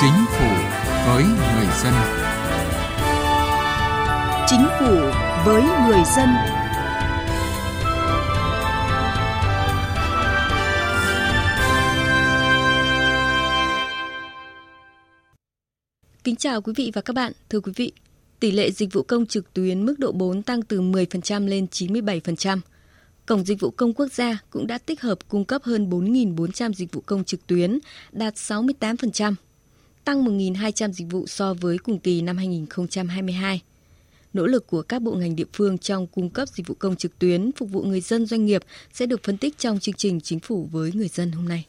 Chính phủ với người dân. Chính phủ với người dân. Kính chào quý vị và các bạn. Thưa quý vị, tỷ lệ dịch vụ công trực tuyến mức độ 4 tăng từ 10% lên 97%. Cổng Dịch vụ Công Quốc gia cũng đã tích hợp cung cấp hơn 4.400 dịch vụ công trực tuyến, đạt 68%, tăng 1.200 dịch vụ so với cùng kỳ năm 2022. Nỗ lực của các bộ ngành địa phương trong cung cấp dịch vụ công trực tuyến phục vụ người dân doanh nghiệp sẽ được phân tích trong chương trình Chính phủ với người dân hôm nay.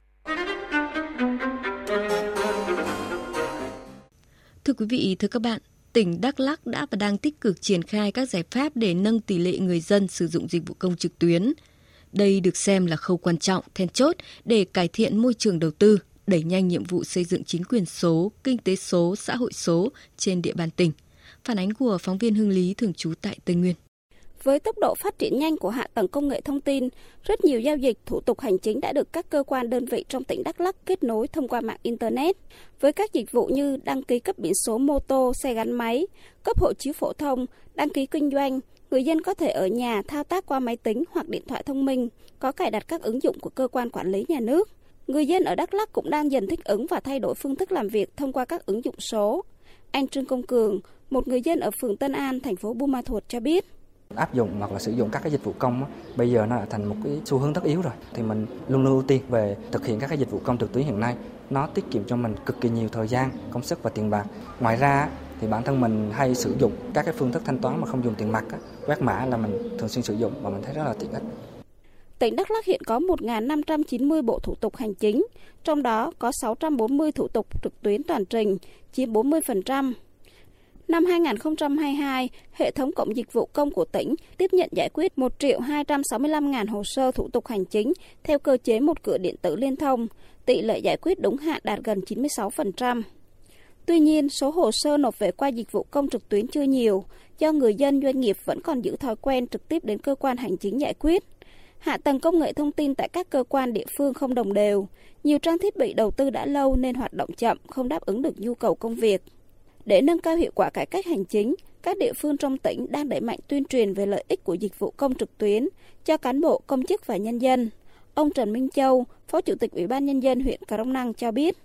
Thưa quý vị, thưa các bạn, tỉnh Đắk Lắk đã và đang tích cực triển khai các giải pháp để nâng tỷ lệ người dân sử dụng dịch vụ công trực tuyến. Đây được xem là khâu quan trọng, then chốt để cải thiện môi trường đầu tư, đẩy nhanh nhiệm vụ xây dựng chính quyền số, kinh tế số, xã hội số trên địa bàn tỉnh. Phản ánh của phóng viên Hưng Lý thường trú tại Tây Nguyên. Với tốc độ phát triển nhanh của hạ tầng công nghệ thông tin, rất nhiều giao dịch thủ tục hành chính đã được các cơ quan đơn vị trong tỉnh Đắk Lắk kết nối thông qua mạng Internet. Với các dịch vụ như đăng ký cấp biển số mô tô, xe gắn máy, cấp hộ chiếu phổ thông, đăng ký kinh doanh, người dân có thể ở nhà thao tác qua máy tính hoặc điện thoại thông minh, có cài đặt các ứng dụng của cơ quan quản lý nhà nước. Người dân ở Đắk Lắk cũng đang dần thích ứng và thay đổi phương thức làm việc thông qua các ứng dụng số. Anh Trương Công Cường, một người dân ở phường Tân An, thành phố Buôn Ma Thuột cho biết. Áp dụng hoặc là sử dụng các cái dịch vụ công bây giờ nó đã thành một cái xu hướng tất yếu rồi. Thì mình luôn luôn ưu tiên về thực hiện các cái dịch vụ công trực tuyến hiện nay. Nó tiết kiệm cho mình cực kỳ nhiều thời gian công sức và tiền bạc. Ngoài ra thì bản thân mình hay sử dụng các cái phương thức thanh toán mà không dùng tiền mặt quét mã là mình thường xuyên sử dụng và mình thấy rất là tiện ích. Tỉnh Đắk Lắk hiện có 1.590 bộ thủ tục hành chính, trong đó có 640 thủ tục trực tuyến toàn trình, chiếm 40%. Năm 2022, hệ thống cổng dịch vụ công của tỉnh tiếp nhận giải quyết 1 triệu 265 ngàn hồ sơ thủ tục hành chính theo cơ chế một cửa điện tử liên thông, tỷ lệ giải quyết đúng hạn đạt gần 96%. Tuy nhiên, số hồ sơ nộp về qua dịch vụ công trực tuyến chưa nhiều, do người dân doanh nghiệp vẫn còn giữ thói quen trực tiếp đến cơ quan hành chính giải quyết. Hạ tầng công nghệ thông tin tại các cơ quan địa phương không đồng đều, nhiều trang thiết bị đầu tư đã lâu nên hoạt động chậm, không đáp ứng được nhu cầu công việc. Để nâng cao hiệu quả cải cách hành chính, các địa phương trong tỉnh đang đẩy mạnh tuyên truyền về lợi ích của dịch vụ công trực tuyến cho cán bộ, công chức và nhân dân. Ông Trần Minh Châu, Phó Chủ tịch Ủy ban Nhân dân huyện Cà Rông Năng cho biết.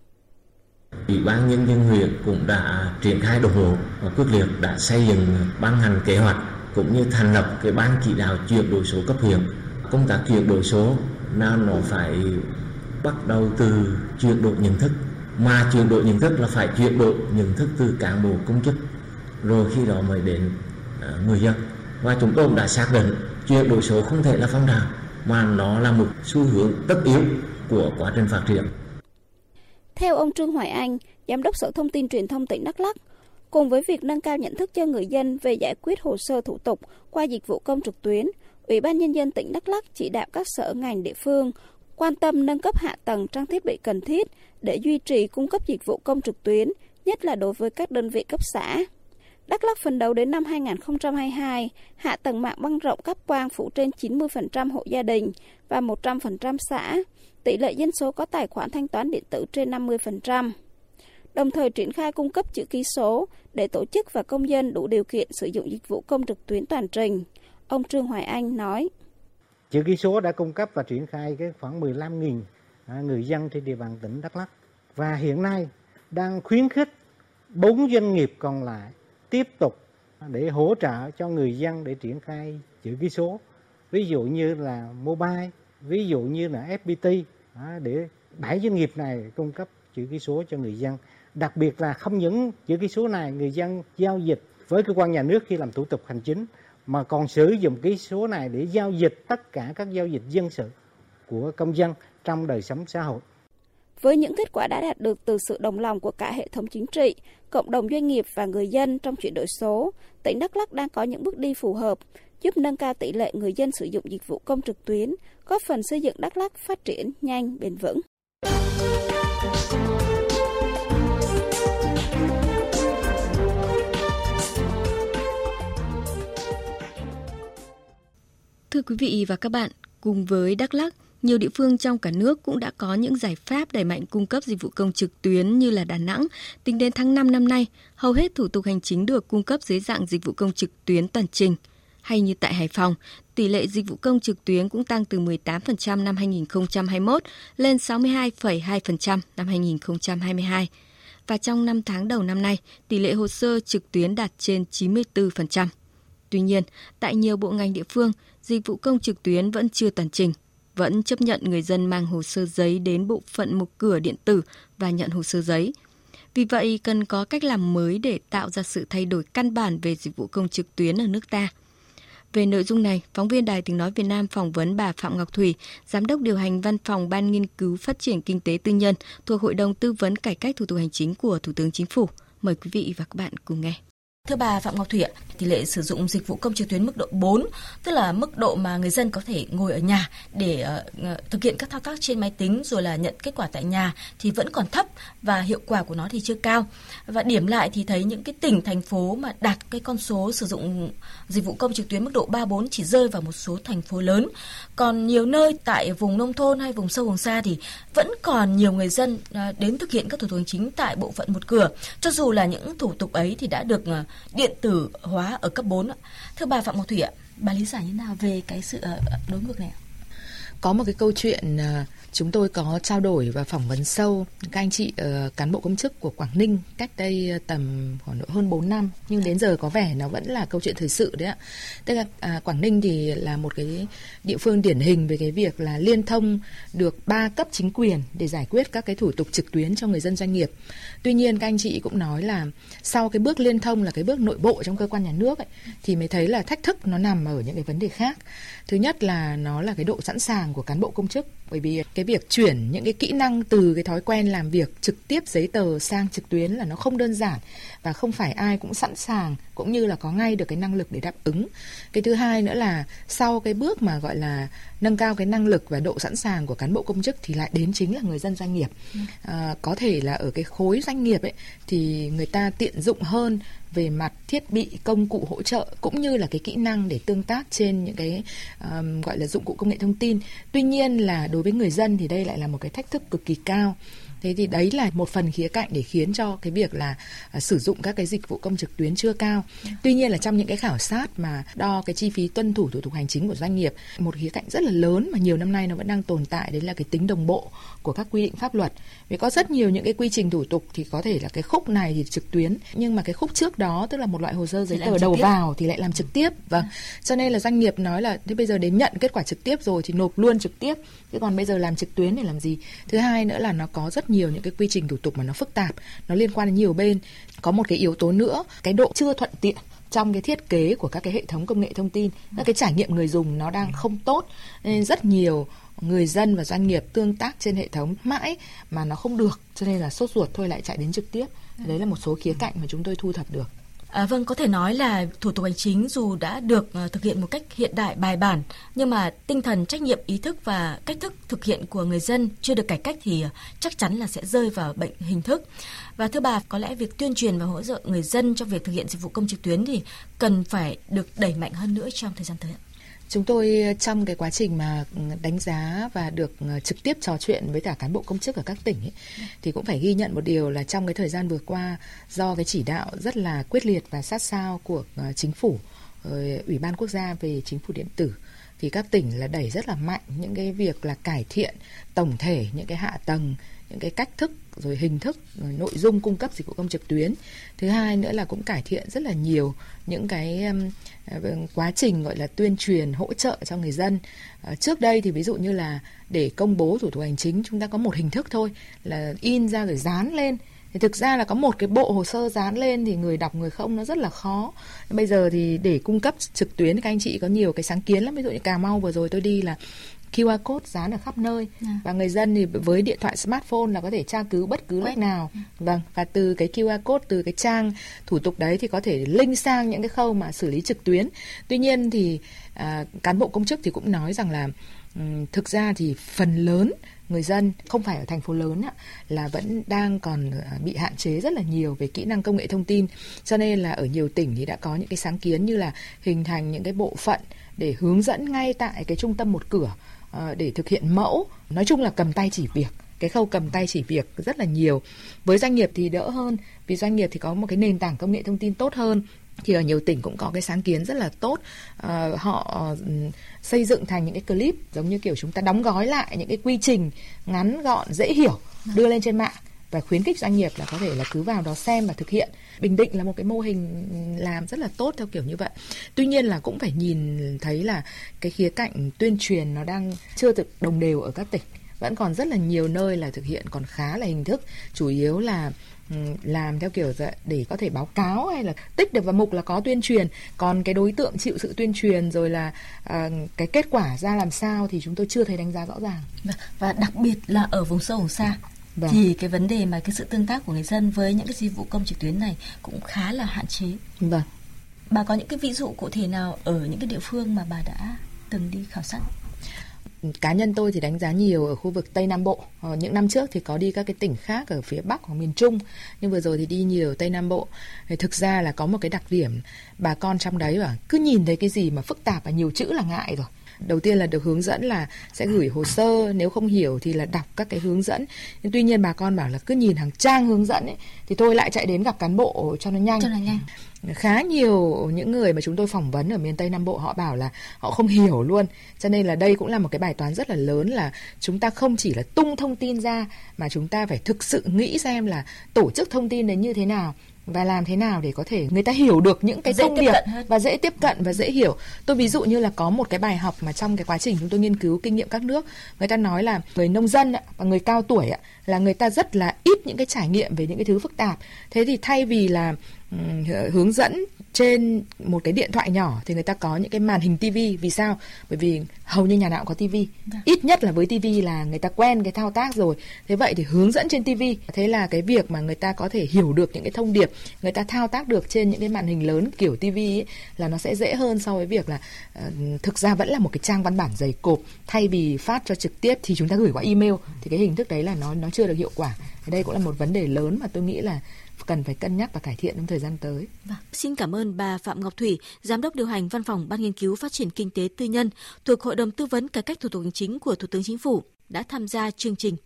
Ủy ban Nhân dân huyện cũng đã triển khai đồng bộ và quyết liệt đã xây dựng ban hành kế hoạch cũng như thành lập cái ban chỉ đạo chuyển đổi số cấp huyện. Công tác chuyển đổi số là nó phải bắt đầu từ chuyển đổi nhận thức mà chuyển đổi nhận thức là phải chuyển đổi nhận thức từ cán bộ công chức rồi khi đó mới đến uh, người dân và chúng tôi cũng đã xác định chuyển đổi số không thể là phong trào mà nó là một xu hướng tất yếu của quá trình phát triển. Theo ông Trương Hoài Anh, Giám đốc Sở Thông tin Truyền thông tỉnh Đắk Lắk, cùng với việc nâng cao nhận thức cho người dân về giải quyết hồ sơ thủ tục qua dịch vụ công trực tuyến, Ủy ban Nhân dân tỉnh Đắk Lắk chỉ đạo các sở ngành địa phương quan tâm nâng cấp hạ tầng trang thiết bị cần thiết để duy trì cung cấp dịch vụ công trực tuyến, nhất là đối với các đơn vị cấp xã. Đắk Lắk phấn đấu đến năm 2022, hạ tầng mạng băng rộng cấp quang phủ trên 90% hộ gia đình và 100% xã, tỷ lệ dân số có tài khoản thanh toán điện tử trên 50%. Đồng thời triển khai cung cấp chữ ký số để tổ chức và công dân đủ điều kiện sử dụng dịch vụ công trực tuyến toàn trình. Ông Trương Hoài Anh nói. Chữ ký số đã cung cấp và triển khai cái khoảng 15.000 à, người dân trên địa bàn tỉnh Đắk Lắk. Và hiện nay đang khuyến khích bốn doanh nghiệp còn lại tiếp tục để hỗ trợ cho người dân để triển khai chữ ký số. Ví dụ như là mobile, ví dụ như là fpt à, để bảy doanh nghiệp này cung cấp chữ ký số cho người dân. Đặc biệt là không những chữ ký số này người dân giao dịch với cơ quan nhà nước khi làm thủ tục hành chính mà còn sử dụng cái số này để giao dịch tất cả các giao dịch dân sự của công dân trong đời sống xã hội. Với những kết quả đã đạt được từ sự đồng lòng của cả hệ thống chính trị, cộng đồng doanh nghiệp và người dân trong chuyển đổi số, tỉnh Đắk Lắk đang có những bước đi phù hợp, giúp nâng cao tỷ lệ người dân sử dụng dịch vụ công trực tuyến, góp phần xây dựng Đắk Lắk phát triển nhanh, bền vững. Thưa quý vị và các bạn, cùng với Đắk Lắk, nhiều địa phương trong cả nước cũng đã có những giải pháp đẩy mạnh cung cấp dịch vụ công trực tuyến như là Đà Nẵng. Tính đến tháng 5 năm nay, hầu hết thủ tục hành chính được cung cấp dưới dạng dịch vụ công trực tuyến toàn trình. Hay như tại Hải Phòng, tỷ lệ dịch vụ công trực tuyến cũng tăng từ 18% năm 2021 lên 62,2% năm 2022. Và trong 5 tháng đầu năm nay, tỷ lệ hồ sơ trực tuyến đạt trên 94%. Tuy nhiên, tại nhiều bộ ngành địa phương, dịch vụ công trực tuyến vẫn chưa toàn trình, vẫn chấp nhận người dân mang hồ sơ giấy đến bộ phận một cửa điện tử và nhận hồ sơ giấy. Vì vậy, cần có cách làm mới để tạo ra sự thay đổi căn bản về dịch vụ công trực tuyến ở nước ta. Về nội dung này, phóng viên Đài Tiếng Nói Việt Nam phỏng vấn bà Phạm Ngọc Thủy, Giám đốc điều hành Văn phòng Ban Nghiên cứu Phát triển Kinh tế Tư nhân thuộc Hội đồng Tư vấn Cải cách Thủ tục Hành chính của Thủ tướng Chính phủ. Mời quý vị và các bạn cùng nghe. Thưa bà Phạm Ngọc Thủy ạ, tỷ lệ sử dụng dịch vụ công trực tuyến mức độ 4, tức là mức độ mà người dân có thể ngồi ở nhà để uh, thực hiện các thao tác trên máy tính rồi là nhận kết quả tại nhà thì vẫn còn thấp và hiệu quả của nó thì chưa cao. Và điểm lại thì thấy những cái tỉnh thành phố mà đạt cái con số sử dụng dịch vụ công trực tuyến mức độ 3 4 chỉ rơi vào một số thành phố lớn. Còn nhiều nơi tại vùng nông thôn hay vùng sâu vùng xa thì vẫn còn nhiều người dân uh, đến thực hiện các thủ tục hành chính tại bộ phận một cửa. Cho dù là những thủ tục ấy thì đã được uh, điện tử hóa ở cấp 4. Thưa bà Phạm Ngọc Thủy ạ, bà lý giải như thế nào về cái sự ờ, đối ngược này ạ? Có một cái câu chuyện à, chúng tôi có trao đổi và phỏng vấn sâu các anh chị uh, cán bộ công chức của Quảng Ninh cách đây ờ, tầm khoảng độ hơn 4 năm nhưng đến giờ có vẻ nó vẫn là câu chuyện thời sự đấy ạ. Tức là à, Quảng Ninh thì là một cái địa phương điển hình về cái việc là liên thông được ba cấp chính quyền để giải quyết các cái thủ tục trực tuyến cho người dân doanh nghiệp. Tuy nhiên các anh chị cũng nói là sau cái bước liên thông là cái bước nội bộ trong cơ quan nhà nước ấy, thì mới thấy là thách thức nó nằm ở những cái vấn đề khác. Thứ nhất là nó là cái độ sẵn sàng của cán bộ công chức. Bởi vì cái việc chuyển những cái kỹ năng từ cái thói quen làm việc trực tiếp giấy tờ sang trực tuyến là nó không đơn giản và không phải ai cũng sẵn sàng cũng như là có ngay được cái năng lực để đáp ứng. Cái thứ hai nữa là sau cái bước mà gọi là nâng cao cái năng lực và độ sẵn sàng của cán bộ công chức thì lại đến chính là người dân doanh nghiệp. Ừ. À, có thể là ở cái khối doanh nghiệp ấy thì người ta tiện dụng hơn về mặt thiết bị công cụ hỗ trợ cũng như là cái kỹ năng để tương tác trên những cái um, gọi là dụng cụ công nghệ thông tin tuy nhiên là đối với người dân thì đây lại là một cái thách thức cực kỳ cao thế thì đấy là một phần khía cạnh để khiến cho cái việc là uh, sử dụng các cái dịch vụ công trực tuyến chưa cao. Tuy nhiên là trong những cái khảo sát mà đo cái chi phí tuân thủ thủ tục hành chính của doanh nghiệp một khía cạnh rất là lớn mà nhiều năm nay nó vẫn đang tồn tại đấy là cái tính đồng bộ của các quy định pháp luật. Vì có rất nhiều những cái quy trình thủ tục thì có thể là cái khúc này thì trực tuyến nhưng mà cái khúc trước đó tức là một loại hồ sơ giấy tờ đầu tiếp. vào thì lại làm trực tiếp. Vâng. À. cho nên là doanh nghiệp nói là thế bây giờ đến nhận kết quả trực tiếp rồi thì nộp luôn trực tiếp chứ còn bây giờ làm trực tuyến để làm gì? Thứ hai nữa là nó có rất nhiều nhiều những cái quy trình thủ tục mà nó phức tạp, nó liên quan đến nhiều bên. Có một cái yếu tố nữa, cái độ chưa thuận tiện trong cái thiết kế của các cái hệ thống công nghệ thông tin, các cái trải nghiệm người dùng nó đang không tốt. Nên rất nhiều người dân và doanh nghiệp tương tác trên hệ thống mãi mà nó không được, cho nên là sốt ruột thôi lại chạy đến trực tiếp. Đấy là một số khía cạnh mà chúng tôi thu thập được. À, vâng, có thể nói là thủ tục hành chính dù đã được uh, thực hiện một cách hiện đại bài bản, nhưng mà tinh thần trách nhiệm, ý thức và cách thức thực hiện của người dân chưa được cải cách thì uh, chắc chắn là sẽ rơi vào bệnh hình thức. Và thưa bà, có lẽ việc tuyên truyền và hỗ trợ người dân trong việc thực hiện dịch vụ công trực tuyến thì cần phải được đẩy mạnh hơn nữa trong thời gian tới. Chúng tôi ờ, trong cái quá trình mà ừ, đánh giá và được ờ, trực tiếp trò chuyện với cả cán bộ công chức ở các tỉnh ấy, thì cũng phải ghi nhận một điều là trong cái thời gian vừa qua do cái chỉ đạo rất là quyết liệt và sát sao của ờ, chính phủ, ủy ban quốc gia về chính phủ điện tử thì các tỉnh là đẩy rất là mạnh những cái việc là cải thiện tổng thể những cái hạ tầng những cái cách thức rồi hình thức rồi nội dung cung cấp dịch vụ công trực tuyến. Thứ hai nữa là cũng cải thiện rất là nhiều những cái um, quá trình gọi là tuyên truyền hỗ trợ cho người dân. Uh, trước đây thì ví dụ như là để công bố thủ tục hành chính chúng ta có một hình thức thôi là in ra rồi dán lên. Thì thực ra là có một cái bộ hồ sơ dán lên thì người đọc người không nó rất là khó. Bây giờ thì để cung cấp trực tuyến các anh chị có nhiều cái sáng kiến lắm. Ví dụ như cà mau vừa rồi tôi đi là QR code dán ở khắp nơi. À. và người dân thì với điện thoại smartphone là có thể tra cứu bất cứ lúc nào. Ừ. vâng và từ cái QR code từ cái trang thủ tục đấy thì có thể link sang những cái khâu mà xử lý trực tuyến. Tuy nhiên thì à, cán bộ công chức thì cũng nói rằng là um, thực ra thì phần lớn người dân không phải ở thành phố lớn là vẫn đang còn à, bị hạn chế rất là nhiều về kỹ năng công nghệ thông tin. Cho nên là ở nhiều tỉnh thì đã có những cái sáng kiến như là hình thành những cái bộ phận để hướng dẫn ngay tại cái trung tâm một cửa Ờ, để thực hiện mẫu nói chung là cầm tay chỉ việc. Cái khâu cầm tay chỉ việc rất là nhiều. Với doanh nghiệp thì đỡ hơn vì doanh nghiệp thì có một cái nền tảng công nghệ thông tin tốt hơn thì ở nhiều tỉnh cũng có cái sáng kiến rất là tốt. À, họ ừ, xây dựng thành những cái clip giống như kiểu chúng ta đóng gói lại những cái quy trình ngắn gọn dễ hiểu đưa lên trên mạng và khuyến khích doanh nghiệp là có thể là cứ vào đó xem và thực hiện. Bình định là một cái mô hình làm rất là tốt theo kiểu như vậy. Tuy nhiên là cũng phải nhìn thấy là cái khía cạnh tuyên truyền nó đang chưa được đồng đều ở các tỉnh. Vẫn còn rất là nhiều nơi là thực hiện còn khá là hình thức. Chủ yếu là ừ, làm theo kiểu dạ, để có thể báo cáo hay là tích được vào mục là có tuyên truyền. Còn cái đối tượng chịu sự tuyên truyền rồi là uh, cái kết quả ra làm sao thì chúng tôi chưa thấy đánh giá rõ ràng. Và đặc biệt là ở vùng sâu vùng xa Vâng. thì cái vấn đề mà cái sự tương tác của người dân với những cái dịch vụ công trực tuyến này cũng khá là hạn chế. Vâng. Bà có những cái ví dụ cụ thể nào ở những cái địa phương mà bà đã từng đi khảo sát? cá nhân tôi thì đánh giá nhiều ở khu vực Tây Nam Bộ. Ờ, những năm trước thì có đi các cái tỉnh khác ở phía Bắc hoặc miền Trung, nhưng vừa rồi thì đi nhiều Tây Nam Bộ. Thì thực ra là có một cái đặc điểm bà con trong đấy bảo cứ nhìn thấy cái gì mà phức tạp và nhiều chữ là ngại rồi đầu tiên là được hướng dẫn là sẽ gửi hồ sơ nếu không hiểu thì là đọc các cái hướng dẫn. Nhưng tuy nhiên bà con bảo là cứ nhìn hàng trang hướng dẫn ấy, thì tôi lại chạy đến gặp cán bộ cho nó nhanh. Cho nó nhanh. Khá nhiều những người mà chúng tôi phỏng vấn ở miền Tây Nam Bộ họ bảo là họ không hiểu luôn. Cho nên là đây cũng là một cái bài toán rất là lớn là chúng ta không chỉ là tung thông tin ra mà chúng ta phải thực sự nghĩ xem là tổ chức thông tin đến như thế nào và làm thế nào để có thể người ta hiểu được những cái dễ thông điệp hơn. và dễ tiếp cận và dễ hiểu. Tôi ví dụ như là có một cái bài học mà trong cái quá trình chúng tôi nghiên cứu kinh nghiệm các nước, người ta nói là người nông dân và người cao tuổi là người ta rất là ít những cái trải nghiệm về những cái thứ phức tạp. Thế thì thay vì là hướng dẫn trên một cái điện thoại nhỏ thì người ta có những cái màn hình tivi vì sao? Bởi vì hầu như nhà nào cũng có tivi vâng. ít nhất là với tivi là người ta quen cái thao tác rồi. Thế vậy thì hướng dẫn trên tivi thế là cái việc mà người ta có thể hiểu được những cái thông điệp người ta thao tác được trên những cái màn hình lớn kiểu tivi là nó sẽ dễ hơn so với việc là uh, thực ra vẫn là một cái trang văn bản dày cộp. Thay vì phát cho trực tiếp thì chúng ta gửi qua email. Thì cái hình thức đấy là nó nó chưa được hiệu quả. Đây cũng là một vấn đề lớn mà tôi nghĩ là cần phải cân nhắc và cải thiện trong thời gian tới. Vâng. Xin cảm ơn bà Phạm Ngọc Thủy, Giám đốc điều hành Văn phòng Ban nghiên cứu phát triển kinh tế tư nhân thuộc Hội đồng tư vấn cải cách thủ tục hành chính của Thủ tướng Chính phủ đã tham gia chương trình.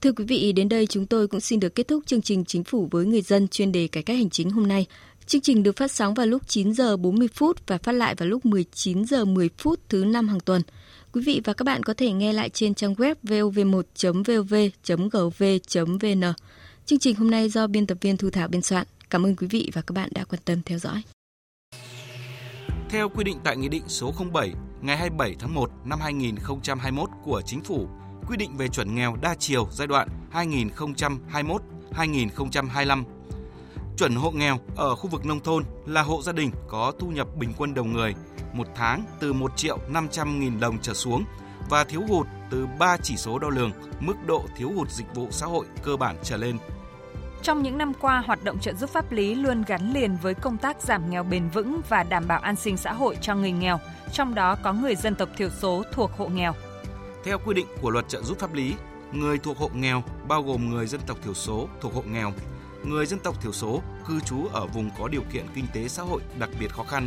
Thưa quý vị, đến đây chúng tôi cũng xin được kết thúc chương trình Chính phủ với người dân chuyên đề cải cách hành chính hôm nay. Chương trình được phát sóng vào lúc 9 giờ 40 phút và phát lại vào lúc 19 giờ 10 phút thứ năm hàng tuần. Quý vị và các bạn có thể nghe lại trên trang web vov1.vov.gov.vn. Chương trình hôm nay do biên tập viên Thu Thảo biên soạn. Cảm ơn quý vị và các bạn đã quan tâm theo dõi. Theo quy định tại Nghị định số 07 ngày 27 tháng 1 năm 2021 của Chính phủ, quy định về chuẩn nghèo đa chiều giai đoạn 2021-2025. Chuẩn hộ nghèo ở khu vực nông thôn là hộ gia đình có thu nhập bình quân đầu người một tháng từ 1 triệu 500 nghìn đồng trở xuống và thiếu hụt từ 3 chỉ số đo lường mức độ thiếu hụt dịch vụ xã hội cơ bản trở lên. Trong những năm qua, hoạt động trợ giúp pháp lý luôn gắn liền với công tác giảm nghèo bền vững và đảm bảo an sinh xã hội cho người nghèo, trong đó có người dân tộc thiểu số thuộc hộ nghèo. Theo quy định của luật trợ giúp pháp lý, người thuộc hộ nghèo bao gồm người dân tộc thiểu số thuộc hộ nghèo, người dân tộc thiểu số cư trú ở vùng có điều kiện kinh tế xã hội đặc biệt khó khăn,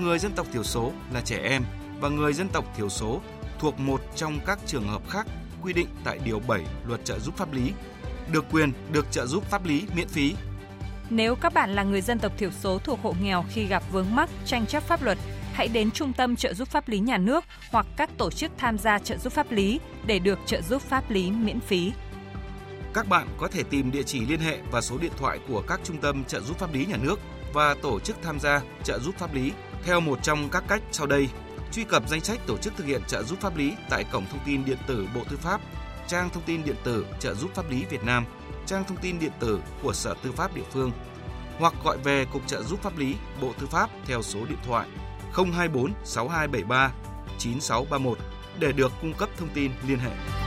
người dân tộc thiểu số là trẻ em và người dân tộc thiểu số thuộc một trong các trường hợp khác quy định tại Điều 7 Luật trợ giúp pháp lý được quyền được trợ giúp pháp lý miễn phí. Nếu các bạn là người dân tộc thiểu số thuộc hộ nghèo khi gặp vướng mắc tranh chấp pháp luật, hãy đến Trung tâm trợ giúp pháp lý nhà nước hoặc các tổ chức tham gia trợ giúp pháp lý để được trợ giúp pháp lý miễn phí. Các bạn có thể tìm địa chỉ liên hệ và số điện thoại của các trung tâm trợ giúp pháp lý nhà nước và tổ chức tham gia trợ giúp pháp lý theo một trong các cách sau đây. Truy cập danh sách tổ chức thực hiện trợ giúp pháp lý tại cổng thông tin điện tử Bộ Tư pháp trang thông tin điện tử trợ giúp pháp lý Việt Nam, trang thông tin điện tử của Sở Tư pháp địa phương hoặc gọi về Cục trợ giúp pháp lý Bộ Tư pháp theo số điện thoại 024 6273 9631 để được cung cấp thông tin liên hệ.